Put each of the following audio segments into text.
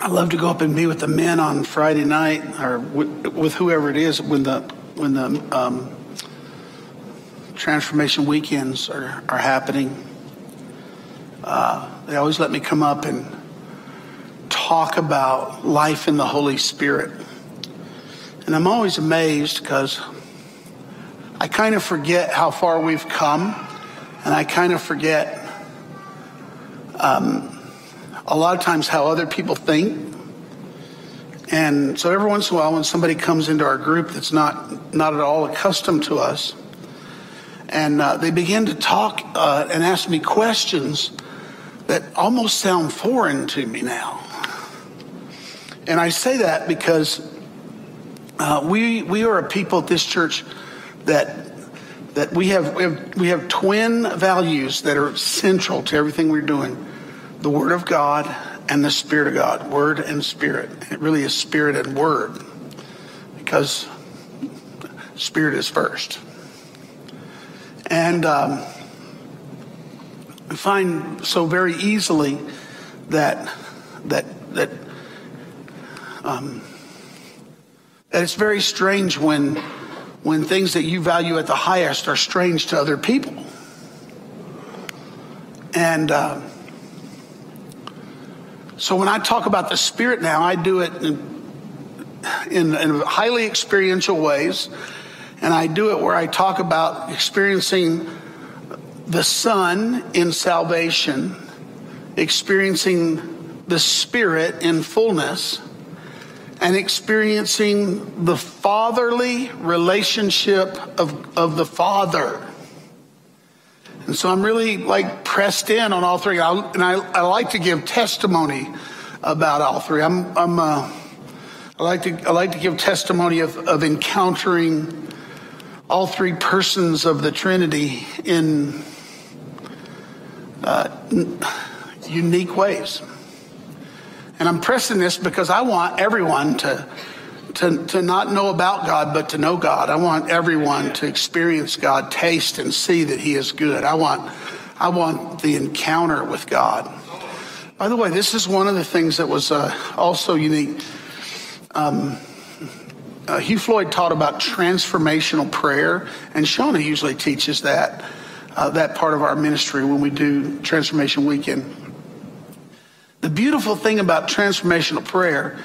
I love to go up and be with the men on Friday night or with, with whoever it is when the when the um, transformation weekends are, are happening. Uh, they always let me come up and talk about life in the Holy Spirit. And I'm always amazed because I kind of forget how far we've come, and I kind of forget um, a lot of times how other people think. And so every once in a while, when somebody comes into our group that's not not at all accustomed to us, and uh, they begin to talk uh, and ask me questions that almost sound foreign to me now. And I say that because uh, we we are a people at this church that that we have, we have we have twin values that are central to everything we're doing: the Word of God and the Spirit of God. Word and Spirit. It really is Spirit and Word because Spirit is first. And um, I find so very easily that that that um, that it's very strange when when things that you value at the highest are strange to other people. And uh, so when I talk about the Spirit now, I do it in, in, in highly experiential ways. And I do it where I talk about experiencing the Son in salvation, experiencing the Spirit in fullness, and experiencing the fatherly relationship of, of the Father. And so I'm really like pressed in on all three. I, and I, I like to give testimony about all three. I'm, I'm uh, I like to I like to give testimony of, of encountering all three persons of the Trinity in uh, unique ways. And I'm pressing this because I want everyone to, to, to not know about God, but to know God. I want everyone to experience God, taste and see that He is good. I want, I want the encounter with God. By the way, this is one of the things that was uh, also unique. Um, uh, Hugh Floyd taught about transformational prayer, and Shona usually teaches that uh, that part of our ministry when we do Transformation Weekend. The beautiful thing about transformational prayer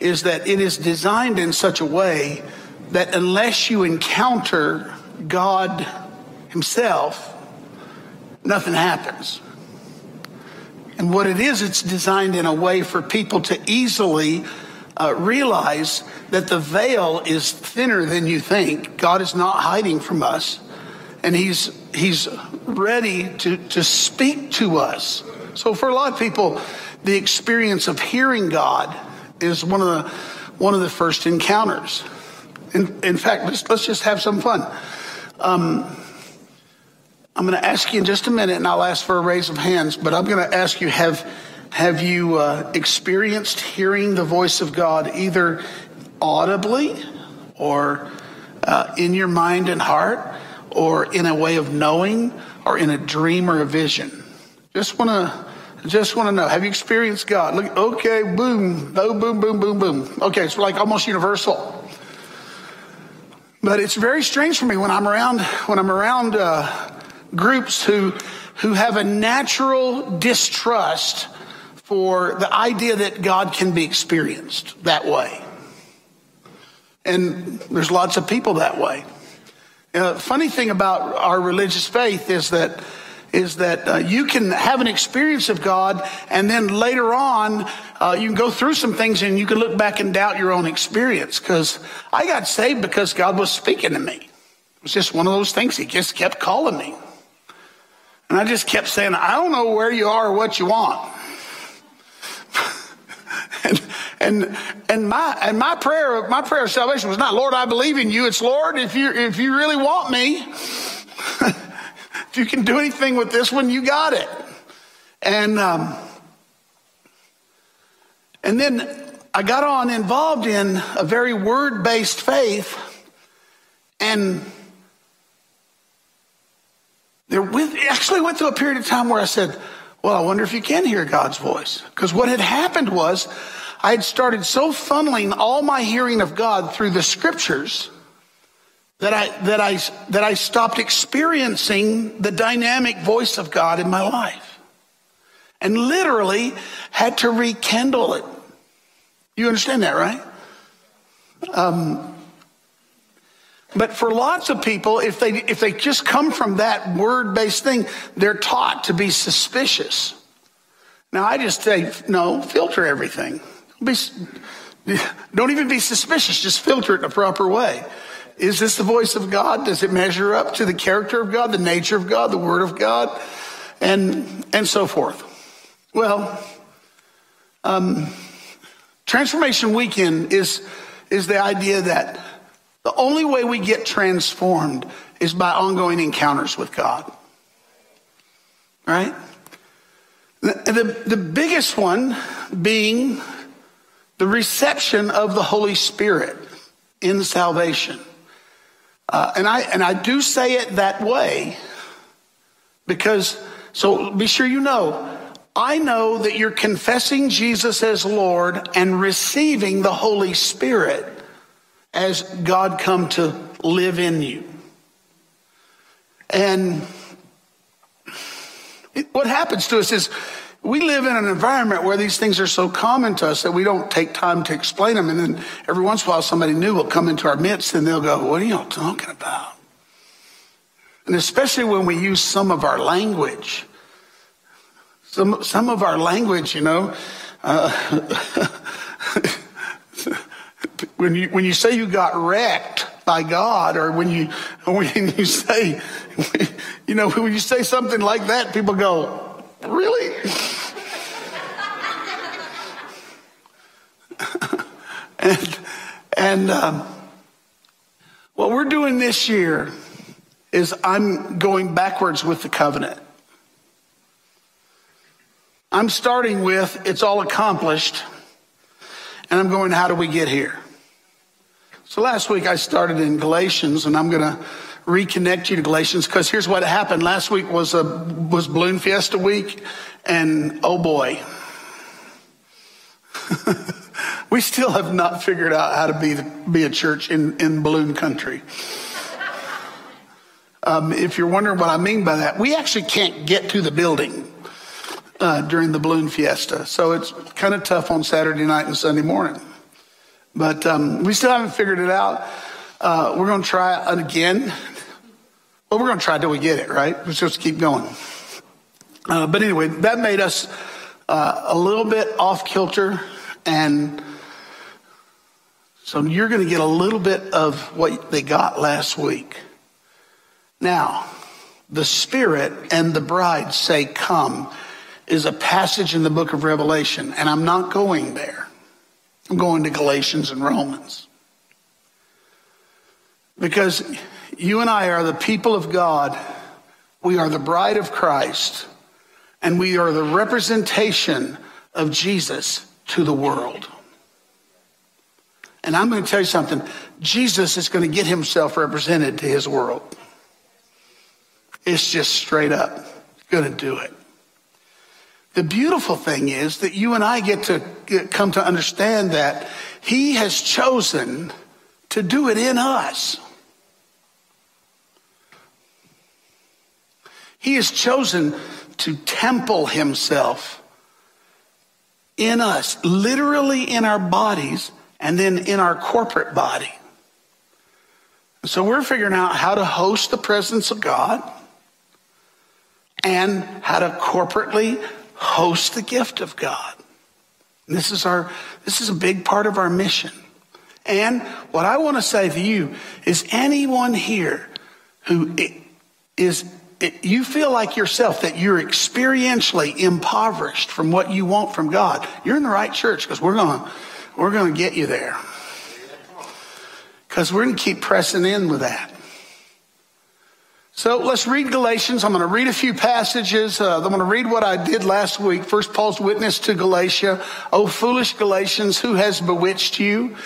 is that it is designed in such a way that unless you encounter God Himself, nothing happens. And what it is, it's designed in a way for people to easily uh, realize that the veil is thinner than you think. God is not hiding from us, and He's He's ready to to speak to us. So for a lot of people, the experience of hearing God is one of the one of the first encounters. In, in fact, let's, let's just have some fun. Um, I'm going to ask you in just a minute, and I'll ask for a raise of hands. But I'm going to ask you have have you uh, experienced hearing the voice of God either audibly or uh, in your mind and heart, or in a way of knowing, or in a dream or a vision? Just want to just want to know, have you experienced God? Look, okay, boom, no, boom, boom, boom, boom. Okay, it's like almost universal. But it's very strange for me when I'm around when I'm around uh, groups who who have a natural distrust for the idea that God can be experienced that way. And there's lots of people that way. Uh, funny thing about our religious faith is that is that uh, you can have an experience of God, and then later on, uh, you can go through some things and you can look back and doubt your own experience. Because I got saved because God was speaking to me. It was just one of those things. He just kept calling me. And I just kept saying, I don't know where you are or what you want. and, and, and my, and my prayer, my prayer of salvation was not, Lord, I believe in you. It's Lord, if you, if you really want me, if you can do anything with this one, you got it. And, um, and then I got on involved in a very word based faith. And there went, actually went through a period of time where I said, well, I wonder if you can hear God's voice. Because what had happened was I had started so funneling all my hearing of God through the scriptures that I, that I, that I stopped experiencing the dynamic voice of God in my life and literally had to rekindle it. You understand that, right? Um, but for lots of people, if they, if they just come from that word based thing, they're taught to be suspicious. Now, I just say, no, filter everything. Be, don't even be suspicious, just filter it in a proper way. Is this the voice of God? Does it measure up to the character of God, the nature of God, the word of God, and, and so forth? Well, um, Transformation Weekend is, is the idea that the only way we get transformed is by ongoing encounters with God. Right? The, the, the biggest one being the reception of the Holy Spirit in salvation. Uh, and I and I do say it that way because so be sure you know I know that you're confessing Jesus as Lord and receiving the Holy Spirit as God come to live in you. And what happens to us is we live in an environment where these things are so common to us that we don't take time to explain them. And then every once in a while, somebody new will come into our midst and they'll go, What are you all talking about? And especially when we use some of our language. Some, some of our language, you know, uh, when you when you say you got wrecked by God, or when you when you say, you know, when you say something like that, people go, "Really?" and and um, what we're doing this year is I'm going backwards with the covenant. I'm starting with it's all accomplished, and I'm going, how do we get here? So last week I started in Galatians, and I'm going to reconnect you to Galatians because here's what happened. Last week was a was Balloon Fiesta week, and oh boy, we still have not figured out how to be be a church in in balloon country. Um, if you're wondering what I mean by that, we actually can't get to the building uh, during the balloon fiesta, so it's kind of tough on Saturday night and Sunday morning. But um, we still haven't figured it out. Uh, we're going to try again. Well, we're going to try till we get it, right? Let's just keep going. Uh, but anyway, that made us uh, a little bit off kilter. And so you're going to get a little bit of what they got last week. Now, the Spirit and the bride say, Come, is a passage in the book of Revelation. And I'm not going there. I'm going to Galatians and Romans. Because you and I are the people of God. We are the bride of Christ. And we are the representation of Jesus to the world. And I'm going to tell you something. Jesus is going to get himself represented to his world. It's just straight up going to do it. The beautiful thing is that you and I get to get, come to understand that He has chosen to do it in us. He has chosen to temple Himself in us, literally in our bodies, and then in our corporate body. So we're figuring out how to host the presence of God and how to corporately host the gift of God. This is our, this is a big part of our mission. And what I want to say to you is anyone here who is, you feel like yourself that you're experientially impoverished from what you want from God, you're in the right church because we're going we're going to get you there. Because we're going to keep pressing in with that. So let's read Galatians. I'm going to read a few passages. Uh, I'm going to read what I did last week. First, Paul's witness to Galatia. Oh, foolish Galatians, who has bewitched you?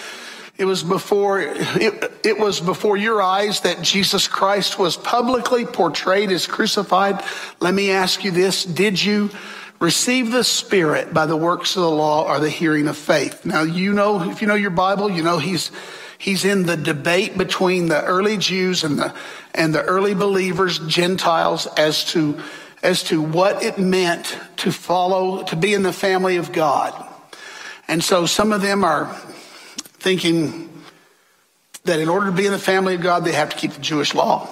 It was before, it, it was before your eyes that Jesus Christ was publicly portrayed as crucified. Let me ask you this. Did you receive the Spirit by the works of the law or the hearing of faith. Now, you know, if you know your Bible, you know he's, he's in the debate between the early Jews and the, and the early believers, Gentiles, as to, as to what it meant to follow, to be in the family of God. And so some of them are thinking that in order to be in the family of God, they have to keep the Jewish law.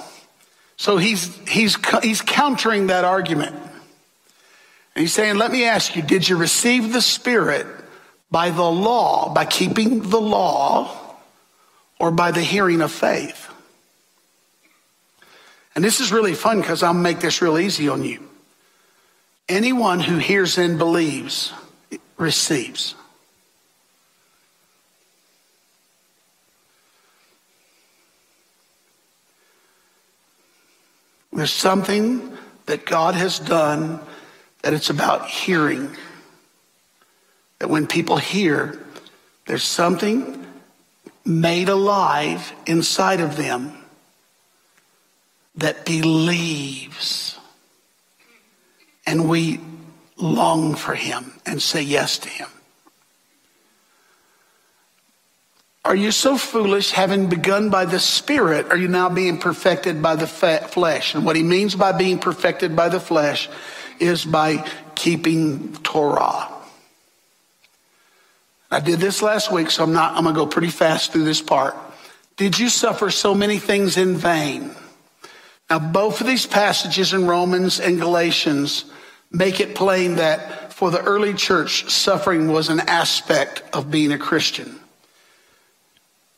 So he's, he's, he's countering that argument. And he's saying, let me ask you, did you receive the Spirit by the law, by keeping the law, or by the hearing of faith? And this is really fun because I'll make this real easy on you. Anyone who hears and believes receives. There's something that God has done that it's about hearing. That when people hear, there's something made alive inside of them that believes. And we long for him and say yes to him. Are you so foolish, having begun by the Spirit, are you now being perfected by the flesh? And what he means by being perfected by the flesh is by keeping Torah. I did this last week, so I'm not, I'm going to go pretty fast through this part. Did you suffer so many things in vain? Now, both of these passages in Romans and Galatians make it plain that for the early church, suffering was an aspect of being a Christian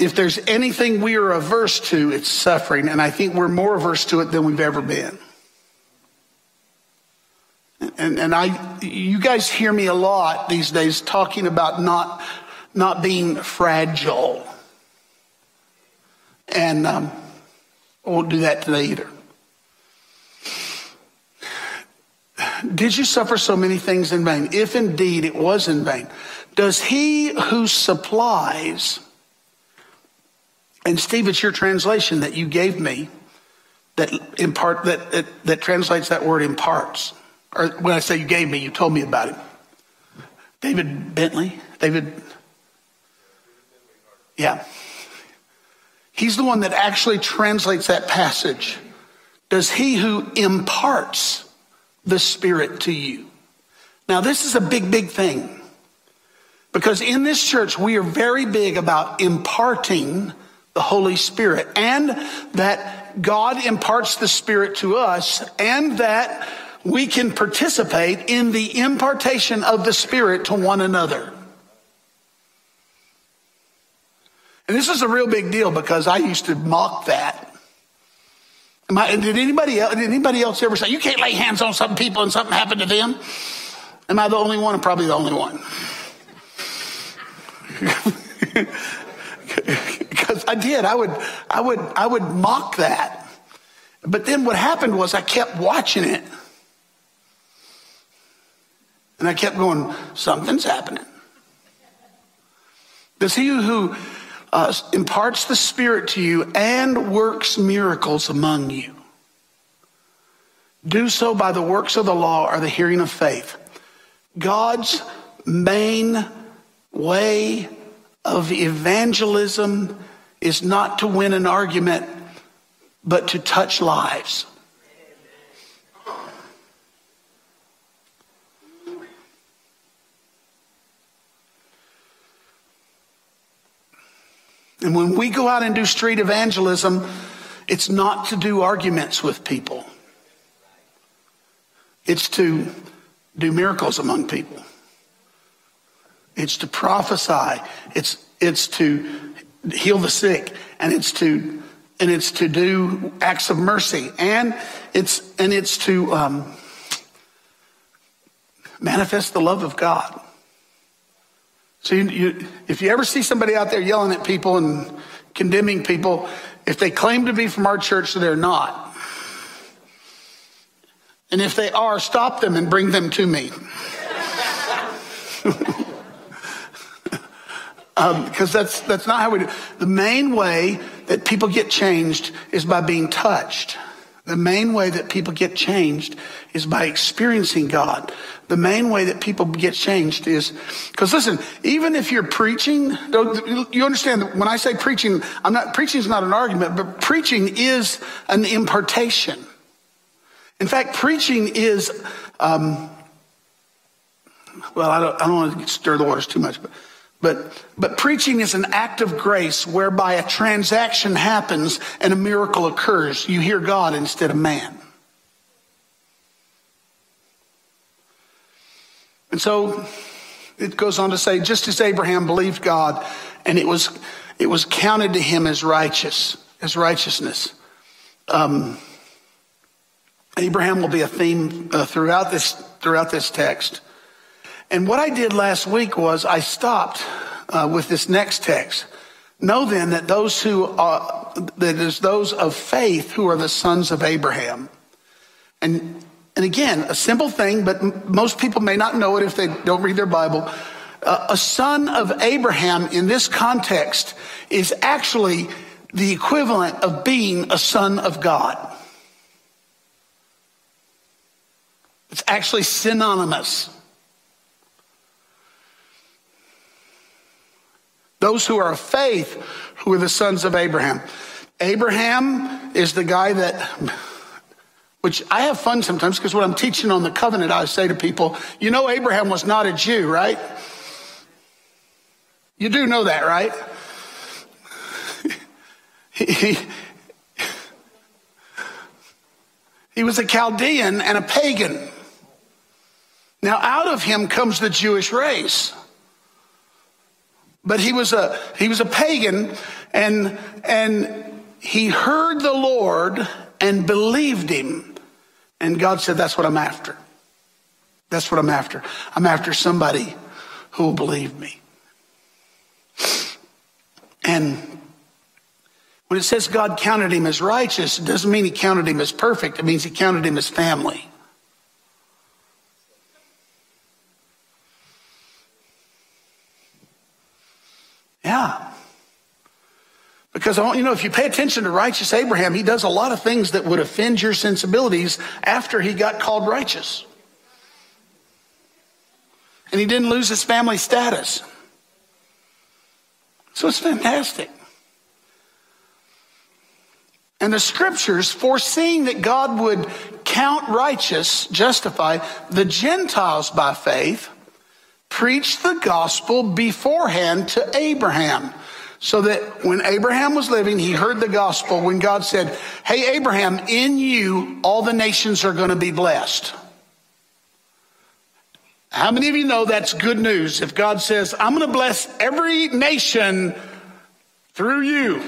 if there's anything we are averse to, it's suffering. And I think we're more averse to it than we've ever been. And, and I, you guys hear me a lot these days talking about not, not being fragile. And um, I won't do that today either. Did you suffer so many things in vain? If indeed it was in vain, does he who supplies and Steve, it's your translation that you gave me that impart that, that, that translates that word imparts. Or when I say you gave me, you told me about it. David Bentley, David. Yeah. He's the one that actually translates that passage. Does he who imparts the Spirit to you? Now, this is a big, big thing. Because in this church, we are very big about imparting the Holy Spirit, and that God imparts the Spirit to us, and that we can participate in the impartation of the Spirit to one another. And this is a real big deal because I used to mock that. I, did anybody else, did anybody else ever say you can't lay hands on some people and something happened to them? Am I the only one? I'm probably the only one. I did. I would, I would, I would mock that. But then what happened was I kept watching it. And I kept going, something's happening. Does he who uh, imparts the Spirit to you and works miracles among you do so by the works of the law or the hearing of faith? God's main way of evangelism is not to win an argument, but to touch lives. And when we go out and do street evangelism, it's not to do arguments with people. It's to do miracles among people. It's to prophesy. It's, it's to heal the sick and it's to and it's to do acts of mercy and it's and it's to um, manifest the love of god. So you, you, if you ever see somebody out there yelling at people and condemning people if they claim to be from our church they're not. And if they are stop them and bring them to me because um, that's that's not how we do. The main way that people get changed is by being touched. The main way that people get changed is by experiencing God. The main way that people get changed is, because listen, even if you're preaching, you understand that when I say preaching, I'm not, preaching is not an argument, but preaching is an impartation. In fact, preaching is, um, well, I don't, I don't want to stir the waters too much, but but, but preaching is an act of grace whereby a transaction happens and a miracle occurs. You hear God instead of man. And so it goes on to say, just as Abraham believed God and it was, it was counted to him as righteous, as righteousness. Um, Abraham will be a theme uh, throughout this, throughout this text. And what I did last week was I stopped uh, with this next text. Know then that those who are, that is those of faith who are the sons of Abraham. And, and again, a simple thing, but m- most people may not know it if they don't read their Bible. Uh, a son of Abraham in this context is actually the equivalent of being a son of God. It's actually synonymous. Those who are of faith, who are the sons of Abraham. Abraham is the guy that, which I have fun sometimes because when I'm teaching on the covenant, I say to people, you know, Abraham was not a Jew, right? You do know that, right? he, he was a Chaldean and a pagan. Now, out of him comes the Jewish race. But he was a, he was a pagan and, and he heard the Lord and believed him. And God said, that's what I'm after. That's what I'm after. I'm after somebody who will believe me. And when it says God counted him as righteous, it doesn't mean he counted him as perfect. It means he counted him as family. Yeah. Because want you know, if you pay attention to righteous Abraham, he does a lot of things that would offend your sensibilities after he got called righteous. And he didn't lose his family status. So it's fantastic. And the scriptures, foreseeing that God would count righteous, justify the Gentiles by faith, preached the gospel beforehand to Abraham. So that when Abraham was living, he heard the gospel when God said, Hey, Abraham, in you, all the nations are going to be blessed. How many of you know that's good news? If God says, I'm going to bless every nation through you,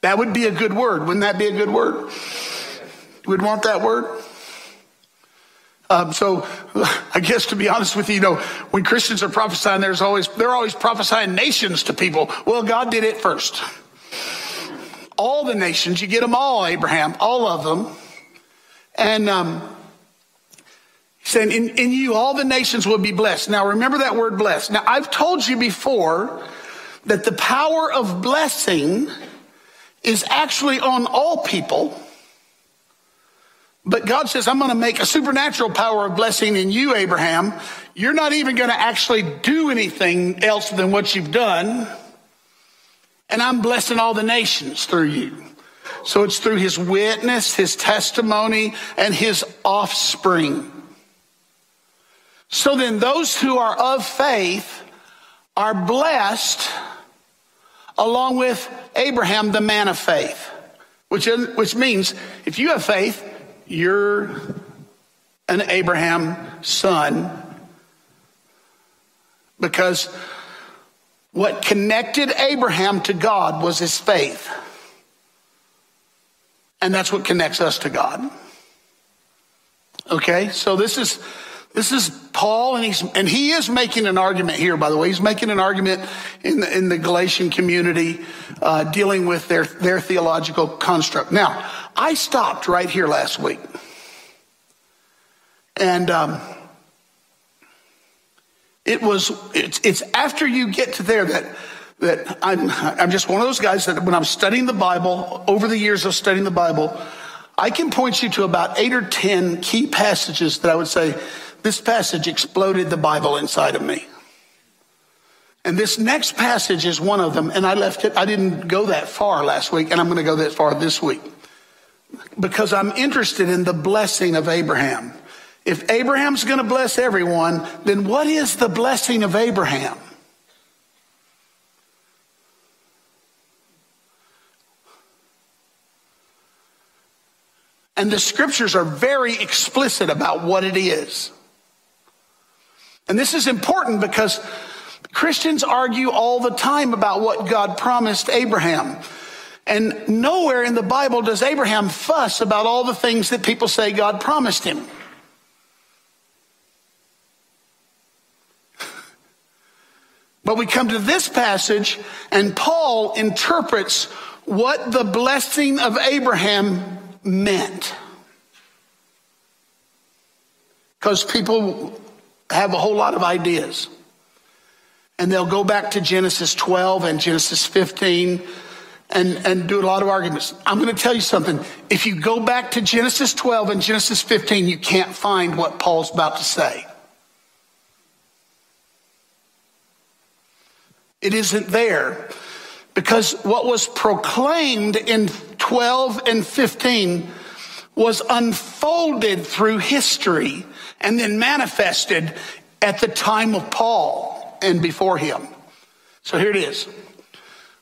that would be a good word. Wouldn't that be a good word? We'd want that word. Um, so I guess to be honest with you, you know, when Christians are prophesying, there's always, they're always prophesying nations to people. Well, God did it first. All the nations, you get them all, Abraham, all of them. And, um, saying, in, in you, all the nations will be blessed. Now remember that word blessed. Now I've told you before that the power of blessing is actually on all people but God says, I'm going to make a supernatural power of blessing in you, Abraham. You're not even going to actually do anything else than what you've done. And I'm blessing all the nations through you. So it's through his witness, his testimony, and his offspring. So then those who are of faith are blessed along with Abraham, the man of faith, which, which means if you have faith, you're an Abraham son because what connected Abraham to God was his faith. And that's what connects us to God. Okay, so this is this is Paul, and he's and he is making an argument here. By the way, he's making an argument in the in the Galatian community, uh, dealing with their their theological construct. Now, I stopped right here last week. And um, it was, it's, it's after you get to there that, that I'm, I'm just one of those guys that when I'm studying the Bible, over the years of studying the Bible, I can point you to about eight or 10 key passages that I would say this passage exploded the Bible inside of me. And this next passage is one of them. And I left it, I didn't go that far last week, and I'm going to go that far this week because I'm interested in the blessing of Abraham. If Abraham's going to bless everyone, then what is the blessing of Abraham? And the scriptures are very explicit about what it is. And this is important because Christians argue all the time about what God promised Abraham. And nowhere in the Bible does Abraham fuss about all the things that people say God promised him. But we come to this passage, and Paul interprets what the blessing of Abraham meant. Because people have a whole lot of ideas. And they'll go back to Genesis 12 and Genesis 15 and, and do a lot of arguments. I'm going to tell you something. If you go back to Genesis 12 and Genesis 15, you can't find what Paul's about to say. It isn't there because what was proclaimed in 12 and 15 was unfolded through history and then manifested at the time of Paul and before him. So here it is.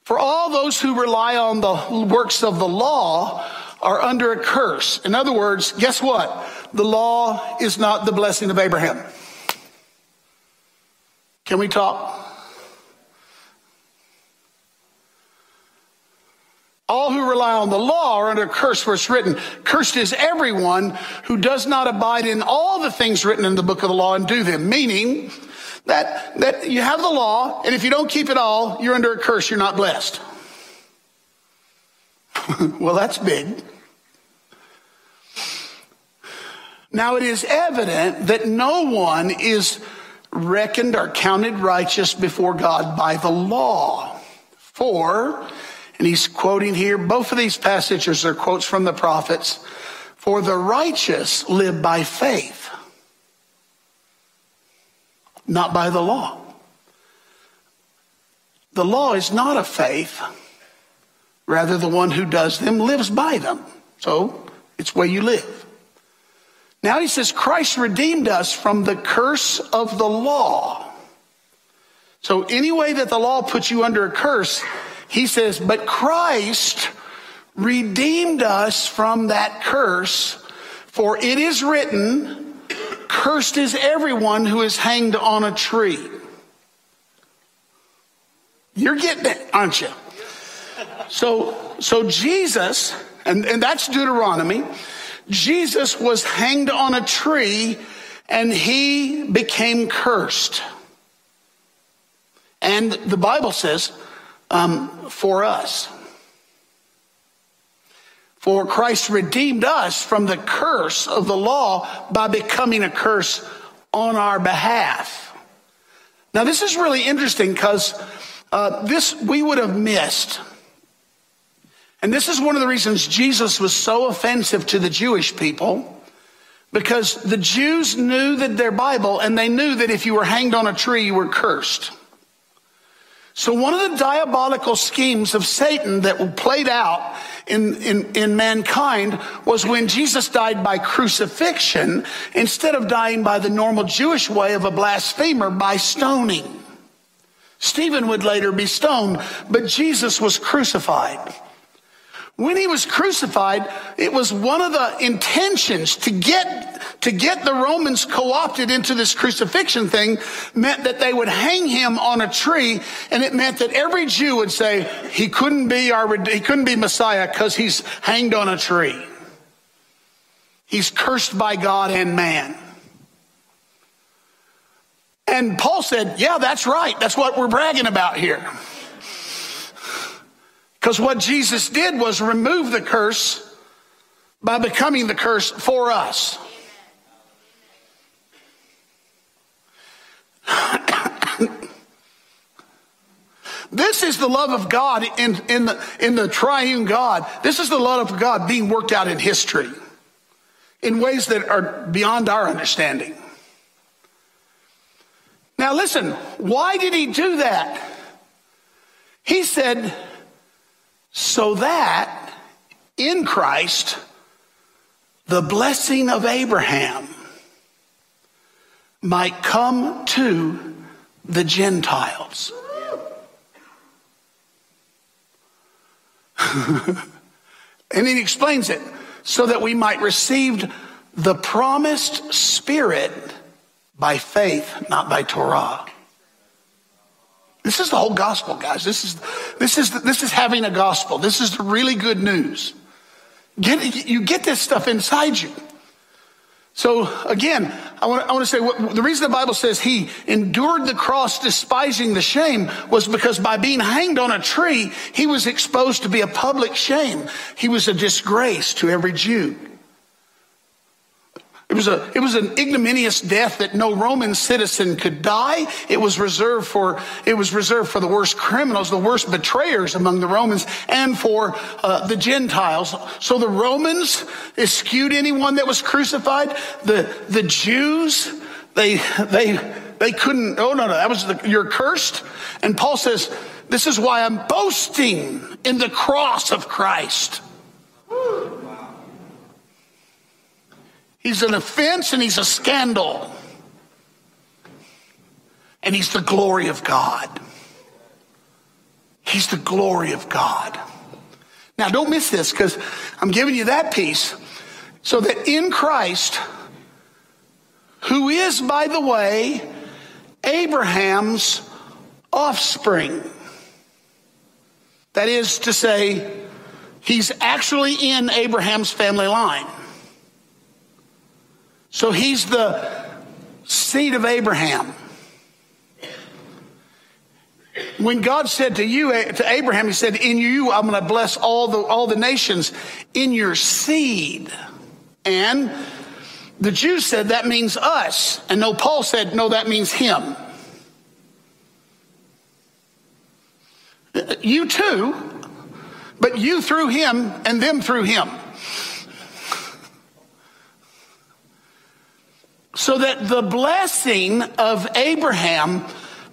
For all those who rely on the works of the law are under a curse. In other words, guess what? The law is not the blessing of Abraham. Can we talk? All who rely on the law are under a curse, for it's written, Cursed is everyone who does not abide in all the things written in the book of the law and do them. Meaning that, that you have the law, and if you don't keep it all, you're under a curse, you're not blessed. well, that's big. Now it is evident that no one is reckoned or counted righteous before God by the law. For and he's quoting here, both of these passages are quotes from the prophets. For the righteous live by faith, not by the law. The law is not a faith. Rather, the one who does them lives by them. So it's where you live. Now he says, Christ redeemed us from the curse of the law. So any way that the law puts you under a curse, he says, But Christ redeemed us from that curse, for it is written, Cursed is everyone who is hanged on a tree. You're getting it, aren't you? So, so Jesus, and, and that's Deuteronomy, Jesus was hanged on a tree and he became cursed. And the Bible says, um, for us. For Christ redeemed us from the curse of the law by becoming a curse on our behalf. Now, this is really interesting because uh, this we would have missed. And this is one of the reasons Jesus was so offensive to the Jewish people because the Jews knew that their Bible and they knew that if you were hanged on a tree, you were cursed. So one of the diabolical schemes of Satan that played out in, in, in, mankind was when Jesus died by crucifixion instead of dying by the normal Jewish way of a blasphemer by stoning. Stephen would later be stoned, but Jesus was crucified. When he was crucified, it was one of the intentions to get to get the Romans co-opted into this crucifixion thing meant that they would hang him on a tree, and it meant that every Jew would say he couldn't be our he couldn't be Messiah because he's hanged on a tree. He's cursed by God and man. And Paul said, Yeah, that's right. That's what we're bragging about here. Because what Jesus did was remove the curse by becoming the curse for us. This is the love of God in, in, the, in the triune God. This is the love of God being worked out in history in ways that are beyond our understanding. Now, listen, why did he do that? He said, so that in Christ, the blessing of Abraham might come to the Gentiles. and he explains it so that we might receive the promised Spirit by faith, not by Torah. This is the whole gospel, guys. This is, this is, this is having a gospel. This is the really good news. Get, you get this stuff inside you. So again, I want, I to say what, the reason the Bible says he endured the cross despising the shame was because by being hanged on a tree, he was exposed to be a public shame. He was a disgrace to every Jew. It was, a, it was an ignominious death that no Roman citizen could die. It was reserved for, it was reserved for the worst criminals, the worst betrayers among the Romans, and for uh, the Gentiles. So the Romans eschewed anyone that was crucified. The, the Jews, they, they, they couldn't, oh no, no, that was the, you're cursed. And Paul says, this is why I'm boasting in the cross of Christ. He's an offense and he's a scandal. And he's the glory of God. He's the glory of God. Now, don't miss this because I'm giving you that piece so that in Christ, who is, by the way, Abraham's offspring, that is to say, he's actually in Abraham's family line. So he's the seed of Abraham. When God said to you, to Abraham, he said, in you, I'm going to bless all the, all the nations in your seed. And the Jews said that means us. And no, Paul said, no, that means him. You too, but you through him and them through him. So that the blessing of Abraham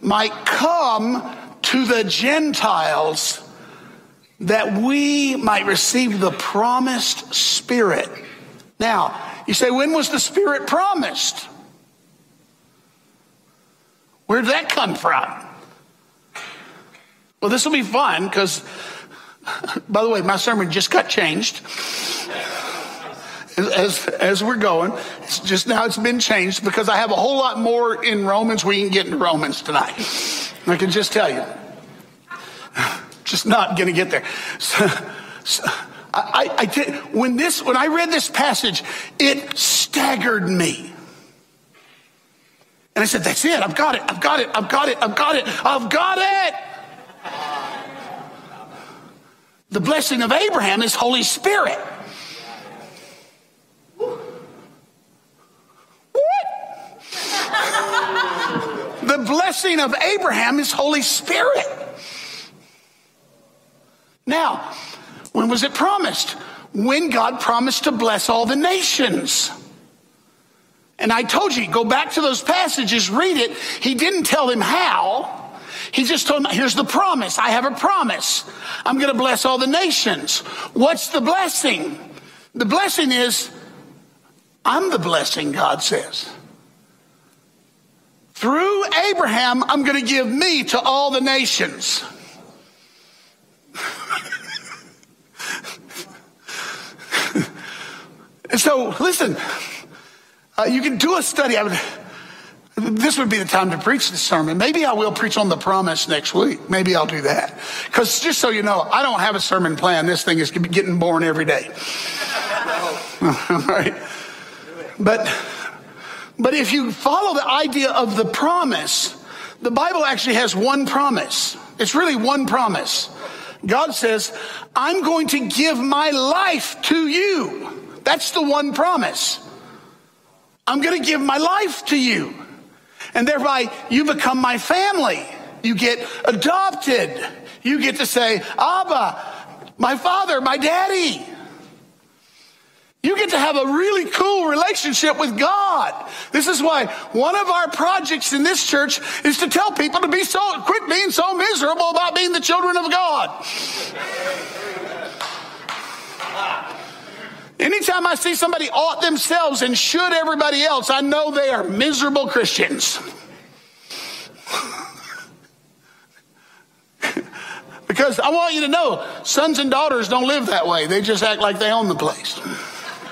might come to the Gentiles that we might receive the promised Spirit. Now, you say, when was the Spirit promised? Where did that come from? Well, this will be fun because, by the way, my sermon just got changed as, as we're going. It's just now it's been changed because I have a whole lot more in Romans. We can get into Romans tonight. I can just tell you. Just not going to get there. So, so I, I, I, when this, when I read this passage, it staggered me. And I said, that's it. I've got it. I've got it. I've got it. I've got it. I've got it. The blessing of Abraham is Holy Spirit. The blessing of Abraham is Holy Spirit. Now, when was it promised? When God promised to bless all the nations. And I told you, go back to those passages, read it. He didn't tell him how. He just told him, here's the promise. I have a promise. I'm going to bless all the nations. What's the blessing? The blessing is, I'm the blessing, God says. Through Abraham, I'm going to give me to all the nations. and so, listen, uh, you can do a study. I would, this would be the time to preach this sermon. Maybe I will preach on the promise next week. Maybe I'll do that. Because just so you know, I don't have a sermon plan. This thing is getting born every day. All right. But but if you follow the idea of the promise, the Bible actually has one promise. It's really one promise. God says, I'm going to give my life to you. That's the one promise. I'm going to give my life to you. And thereby you become my family. You get adopted. You get to say, Abba, my father, my daddy. You get to have a really cool relationship with God. This is why one of our projects in this church is to tell people to be so, quit being so miserable about being the children of God. Anytime I see somebody ought themselves and should everybody else, I know they are miserable Christians. because I want you to know sons and daughters don't live that way, they just act like they own the place.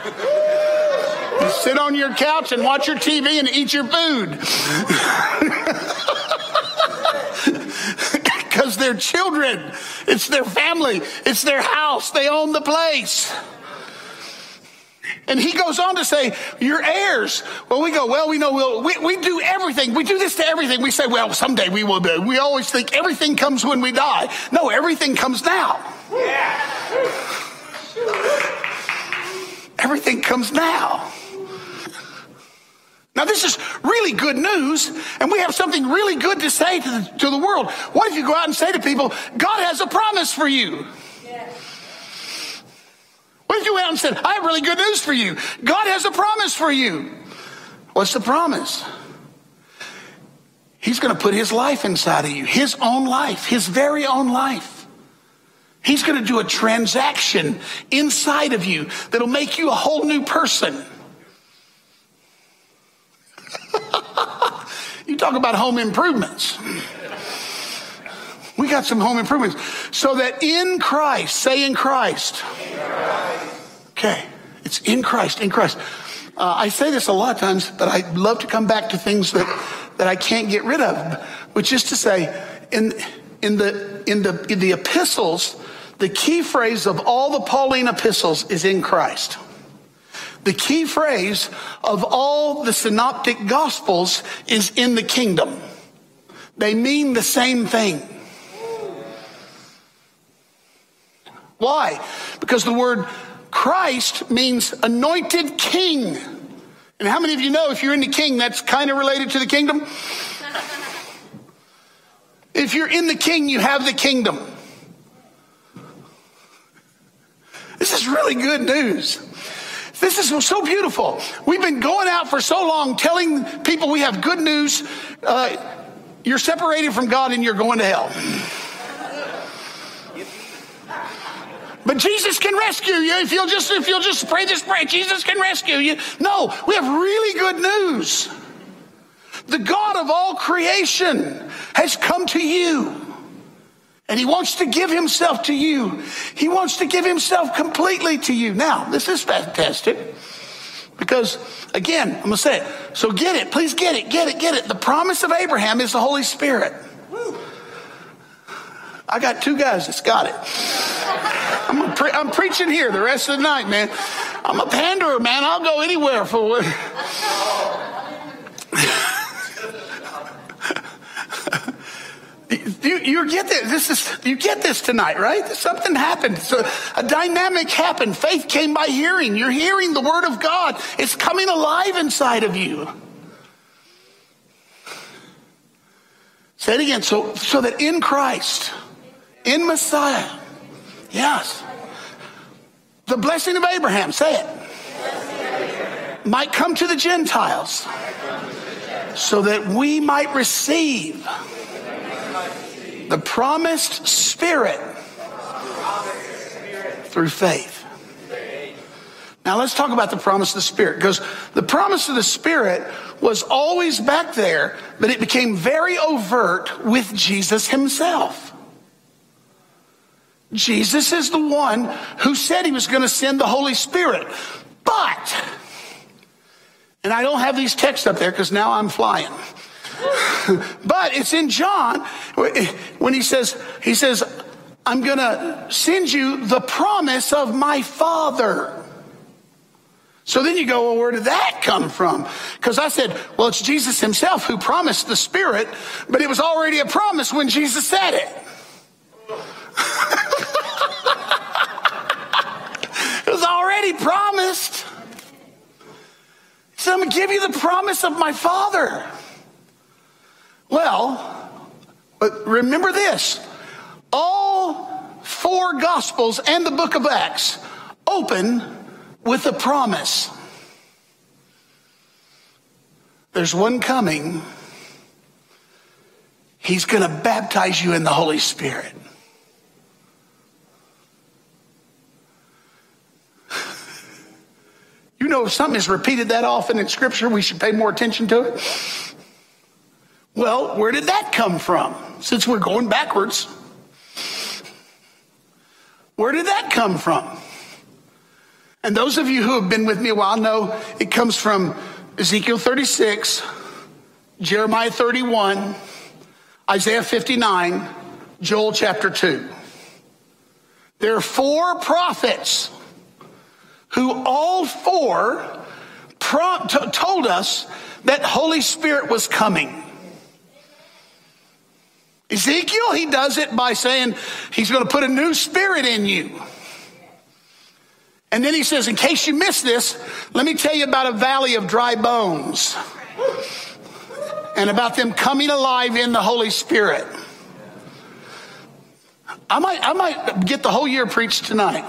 Sit on your couch and watch your TV and eat your food. Because they're children, it's their family, it's their house, they own the place. And he goes on to say, You're heirs. Well, we go, Well, we know we'll, we, we do everything. We do this to everything. We say, Well, someday we will do. We always think everything comes when we die. No, everything comes now. Yeah. Everything comes now. Now, this is really good news, and we have something really good to say to the, to the world. What if you go out and say to people, God has a promise for you? What if you went out and said, I have really good news for you? God has a promise for you. What's the promise? He's going to put his life inside of you, his own life, his very own life. He's going to do a transaction inside of you that'll make you a whole new person. you talk about home improvements. We got some home improvements. So that in Christ, say in Christ. Okay, it's in Christ, in Christ. Uh, I say this a lot of times, but I love to come back to things that, that I can't get rid of, which is to say, in, in, the, in, the, in the epistles, the key phrase of all the Pauline epistles is in Christ. The key phrase of all the synoptic gospels is in the kingdom. They mean the same thing. Why? Because the word Christ means anointed king. And how many of you know if you're in the king, that's kind of related to the kingdom? If you're in the king, you have the kingdom. This is really good news. This is so beautiful. We've been going out for so long telling people we have good news. Uh, you're separated from God and you're going to hell. But Jesus can rescue you if you'll just if you'll just pray this prayer. Jesus can rescue you. No, we have really good news. The God of all creation has come to you. And he wants to give himself to you. He wants to give himself completely to you. Now, this is fantastic. Because, again, I'm going to say it. So get it. Please get it. Get it. Get it. The promise of Abraham is the Holy Spirit. I got two guys that's got it. I'm, pre- I'm preaching here the rest of the night, man. I'm a panderer, man. I'll go anywhere for what. You, you get this. This is you get this tonight, right? Something happened. So a dynamic happened. Faith came by hearing. You're hearing the word of God. It's coming alive inside of you. Say it again. So so that in Christ, in Messiah, yes, the blessing of Abraham. Say it. Might come to the Gentiles, so that we might receive the promised Spirit through faith. Now let's talk about the promise of the Spirit because the promise of the Spirit was always back there, but it became very overt with Jesus himself. Jesus is the one who said he was going to send the Holy Spirit. But, and I don't have these texts up there because now I'm flying. But it's in John when he says, he says, I'm going to send you the promise of my Father. So then you go, well, where did that come from? Because I said, well, it's Jesus himself who promised the Spirit, but it was already a promise when Jesus said it. it was already promised. Said, I'm going to give you the promise of my Father. Well, But remember this all four Gospels and the book of Acts open with a promise. There's one coming. He's going to baptize you in the Holy Spirit. You know, if something is repeated that often in Scripture, we should pay more attention to it. Well, where did that come from? Since we're going backwards, where did that come from? And those of you who have been with me a while know it comes from Ezekiel 36, Jeremiah 31, Isaiah 59, Joel chapter 2. There are four prophets who all four told us that Holy Spirit was coming. Ezekiel, he does it by saying he's going to put a new spirit in you. And then he says, in case you missed this, let me tell you about a valley of dry bones and about them coming alive in the Holy Spirit. I might, I might get the whole year preached tonight.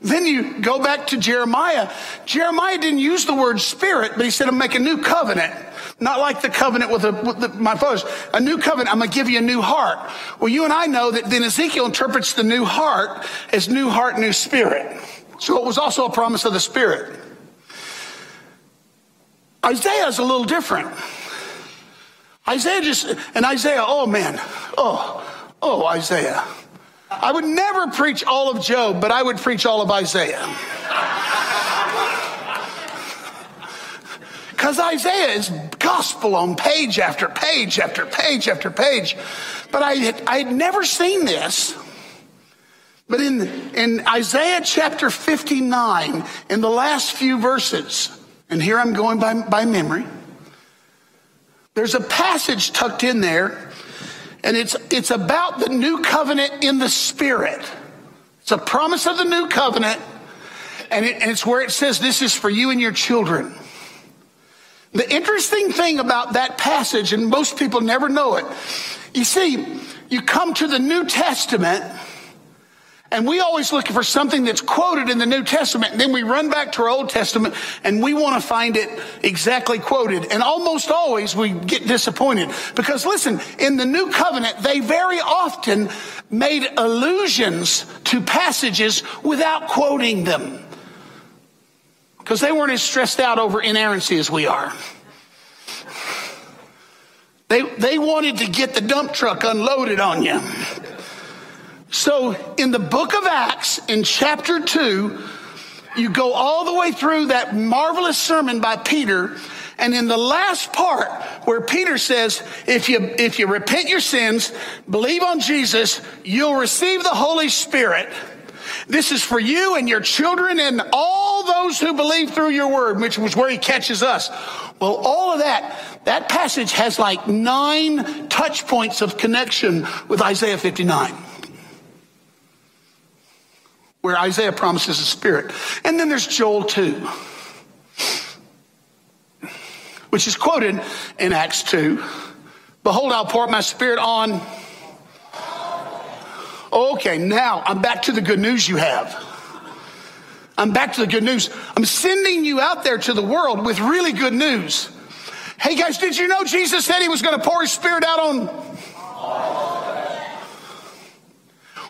Then you go back to Jeremiah. Jeremiah didn't use the word spirit, but he said, I'm make a new covenant. Not like the covenant with, the, with the, my fathers. A new covenant, I'm going to give you a new heart. Well, you and I know that then Ezekiel interprets the new heart as new heart, new spirit. So it was also a promise of the spirit. Isaiah is a little different. Isaiah just, and Isaiah, oh man, oh, oh, Isaiah. I would never preach all of Job, but I would preach all of Isaiah. Because Isaiah is gospel on page after page after page after page. But I had, I had never seen this. But in, in Isaiah chapter 59, in the last few verses, and here I'm going by, by memory, there's a passage tucked in there and it's, it's about the new covenant in the spirit. It's a promise of the new covenant. And, it, and it's where it says, This is for you and your children. The interesting thing about that passage, and most people never know it, you see, you come to the New Testament and we always look for something that's quoted in the New Testament. And then we run back to our Old Testament and we want to find it exactly quoted. And almost always we get disappointed. Because listen, in the New Covenant, they very often made allusions to passages without quoting them. Because they weren't as stressed out over inerrancy as we are. They, they wanted to get the dump truck unloaded on you. So in the book of Acts, in chapter 2, you go all the way through that marvelous sermon by Peter. And in the last part where Peter says, if you, if you repent your sins, believe on Jesus, you'll receive the Holy Spirit. This is for you and your children and all those who believe through your word, which was where he catches us. Well, all of that, that passage has like nine touch points of connection with Isaiah 59 where Isaiah promises a spirit. And then there's Joel 2, which is quoted in Acts 2. Behold, I'll pour my spirit on. Okay, now I'm back to the good news you have. I'm back to the good news. I'm sending you out there to the world with really good news. Hey guys, did you know Jesus said he was going to pour his spirit out on?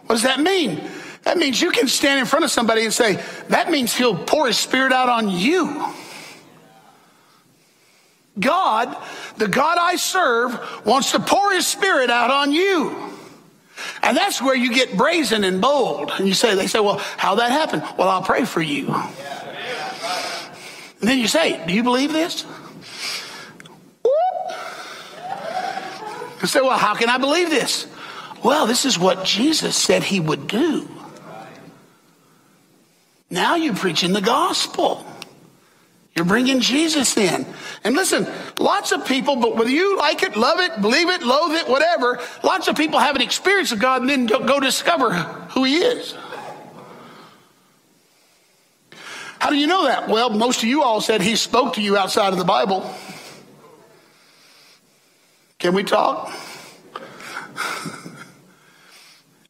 What does that mean? That means you can stand in front of somebody and say, that means he'll pour his spirit out on you. God, the God I serve, wants to pour his spirit out on you. And that's where you get brazen and bold. And you say, they say, well, how that happen? Well, I'll pray for you. And then you say, do you believe this? You say, well, how can I believe this? Well, this is what Jesus said he would do. Now you're preaching the gospel. You're bringing Jesus in. And listen, lots of people, but whether you like it, love it, believe it, loathe it, whatever, lots of people have an experience of God and then go discover who He is. How do you know that? Well, most of you all said He spoke to you outside of the Bible. Can we talk?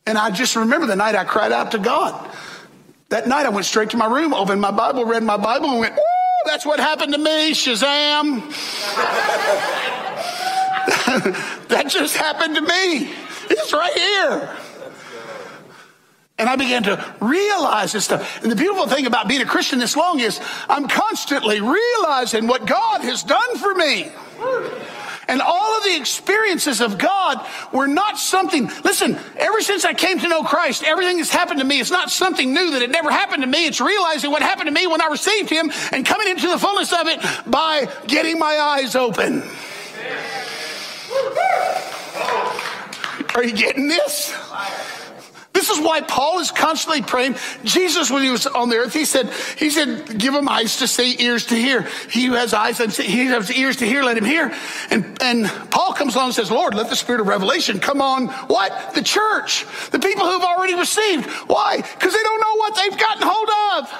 And I just remember the night I cried out to God. That night I went straight to my room, opened my Bible, read my Bible, and went, that's what happened to me, Shazam. that just happened to me. It's right here. And I began to realize this stuff. And the beautiful thing about being a Christian this long is I'm constantly realizing what God has done for me. And all of the experiences of God were not something, listen, ever since I came to know Christ, everything that's happened to me, it's not something new that it never happened to me. It's realizing what happened to me when I received Him and coming into the fullness of it by getting my eyes open. Are you getting this? This is why Paul is constantly praying. Jesus, when he was on the earth, he said, he said, give him eyes to see, ears to hear. He who has eyes and he has ears to hear, let him hear. And, and Paul comes along and says, Lord, let the spirit of revelation come on what? The church. The people who've already received. Why? Because they don't know what they've gotten hold of.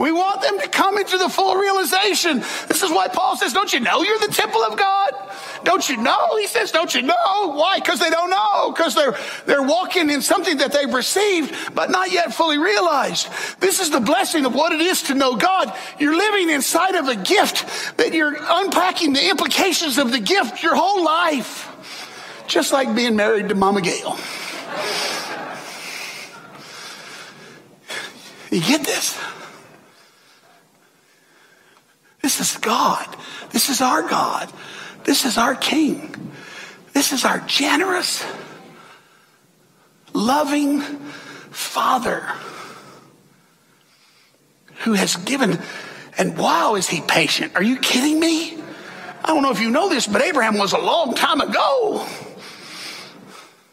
We want them to come into the full realization. This is why Paul says, Don't you know you're the temple of God? Don't you know? He says, Don't you know? Why? Because they don't know. Because they're, they're walking in something that they've received, but not yet fully realized. This is the blessing of what it is to know God. You're living inside of a gift that you're unpacking the implications of the gift your whole life. Just like being married to Mama Gail. You get this? This is God. This is our God. This is our King. This is our generous, loving Father who has given. And wow, is he patient? Are you kidding me? I don't know if you know this, but Abraham was a long time ago.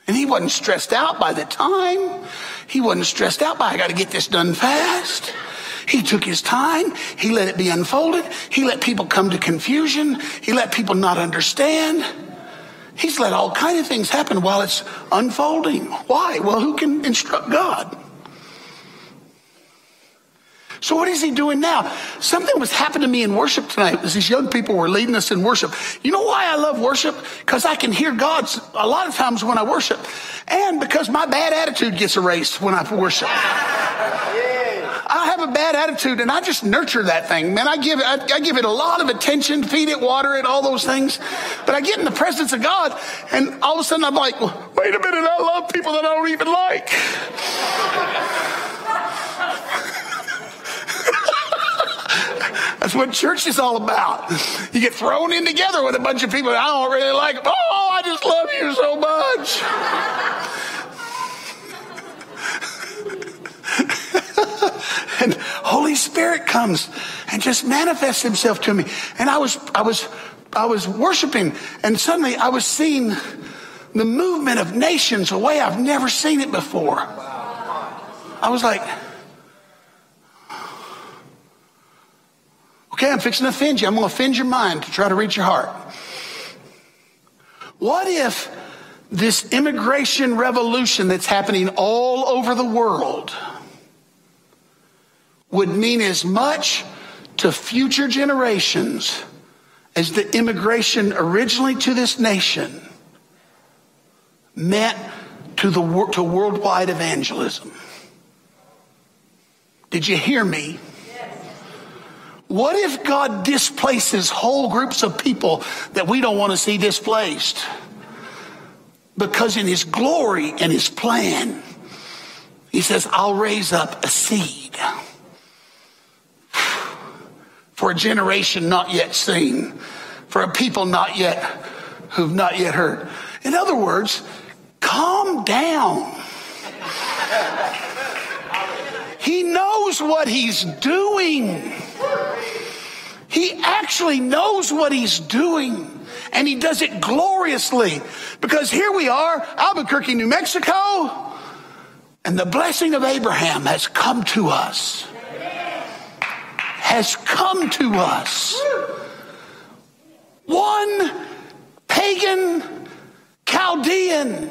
And he wasn't stressed out by the time. He wasn't stressed out by, I got to get this done fast. He took his time. He let it be unfolded. He let people come to confusion. He let people not understand. He's let all kind of things happen while it's unfolding. Why? Well, who can instruct God? So what is he doing now? Something was happening to me in worship tonight as these young people were leading us in worship. You know why I love worship? Because I can hear God a lot of times when I worship. And because my bad attitude gets erased when I worship. I have a bad attitude and I just nurture that thing. Man, I give, I, I give it a lot of attention, feed it, water it, all those things. But I get in the presence of God and all of a sudden I'm like, wait a minute, I love people that I don't even like. That's what church is all about. You get thrown in together with a bunch of people that I don't really like. Oh, I just love you so much. and Holy Spirit comes and just manifests himself to me. And I was, I was, I was worshiping and suddenly I was seeing the movement of nations a way I've never seen it before. I was like, okay, I'm fixing to offend you. I'm going to offend your mind to try to reach your heart. What if this immigration revolution that's happening all over the world would mean as much to future generations as the immigration originally to this nation meant to the to worldwide evangelism. Did you hear me? What if God displaces whole groups of people that we don't want to see displaced? Because in his glory and his plan, he says, I'll raise up a seed for a generation not yet seen, for a people not yet, who've not yet heard. In other words, calm down. He knows what he's doing. He actually knows what he's doing. And he does it gloriously. Because here we are, Albuquerque, New Mexico, and the blessing of Abraham has come to us has come to us. One pagan Chaldean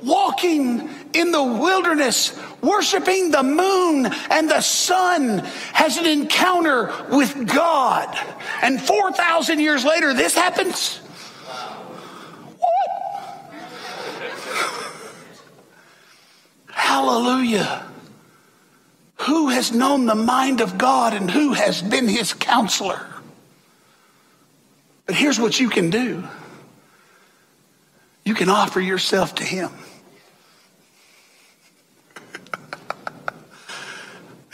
walking in the wilderness, worshiping the moon and the sun, has an encounter with God. And 4,000 years later, this happens. What? Hallelujah. Who has known the mind of God and who has been his counselor? But here's what you can do you can offer yourself to him.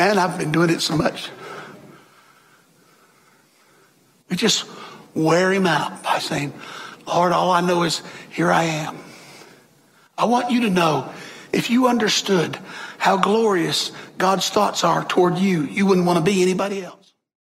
And I've been doing it so much. We just wear him out by saying, Lord, all I know is here I am. I want you to know if you understood how glorious God's thoughts are toward you, you wouldn't want to be anybody else.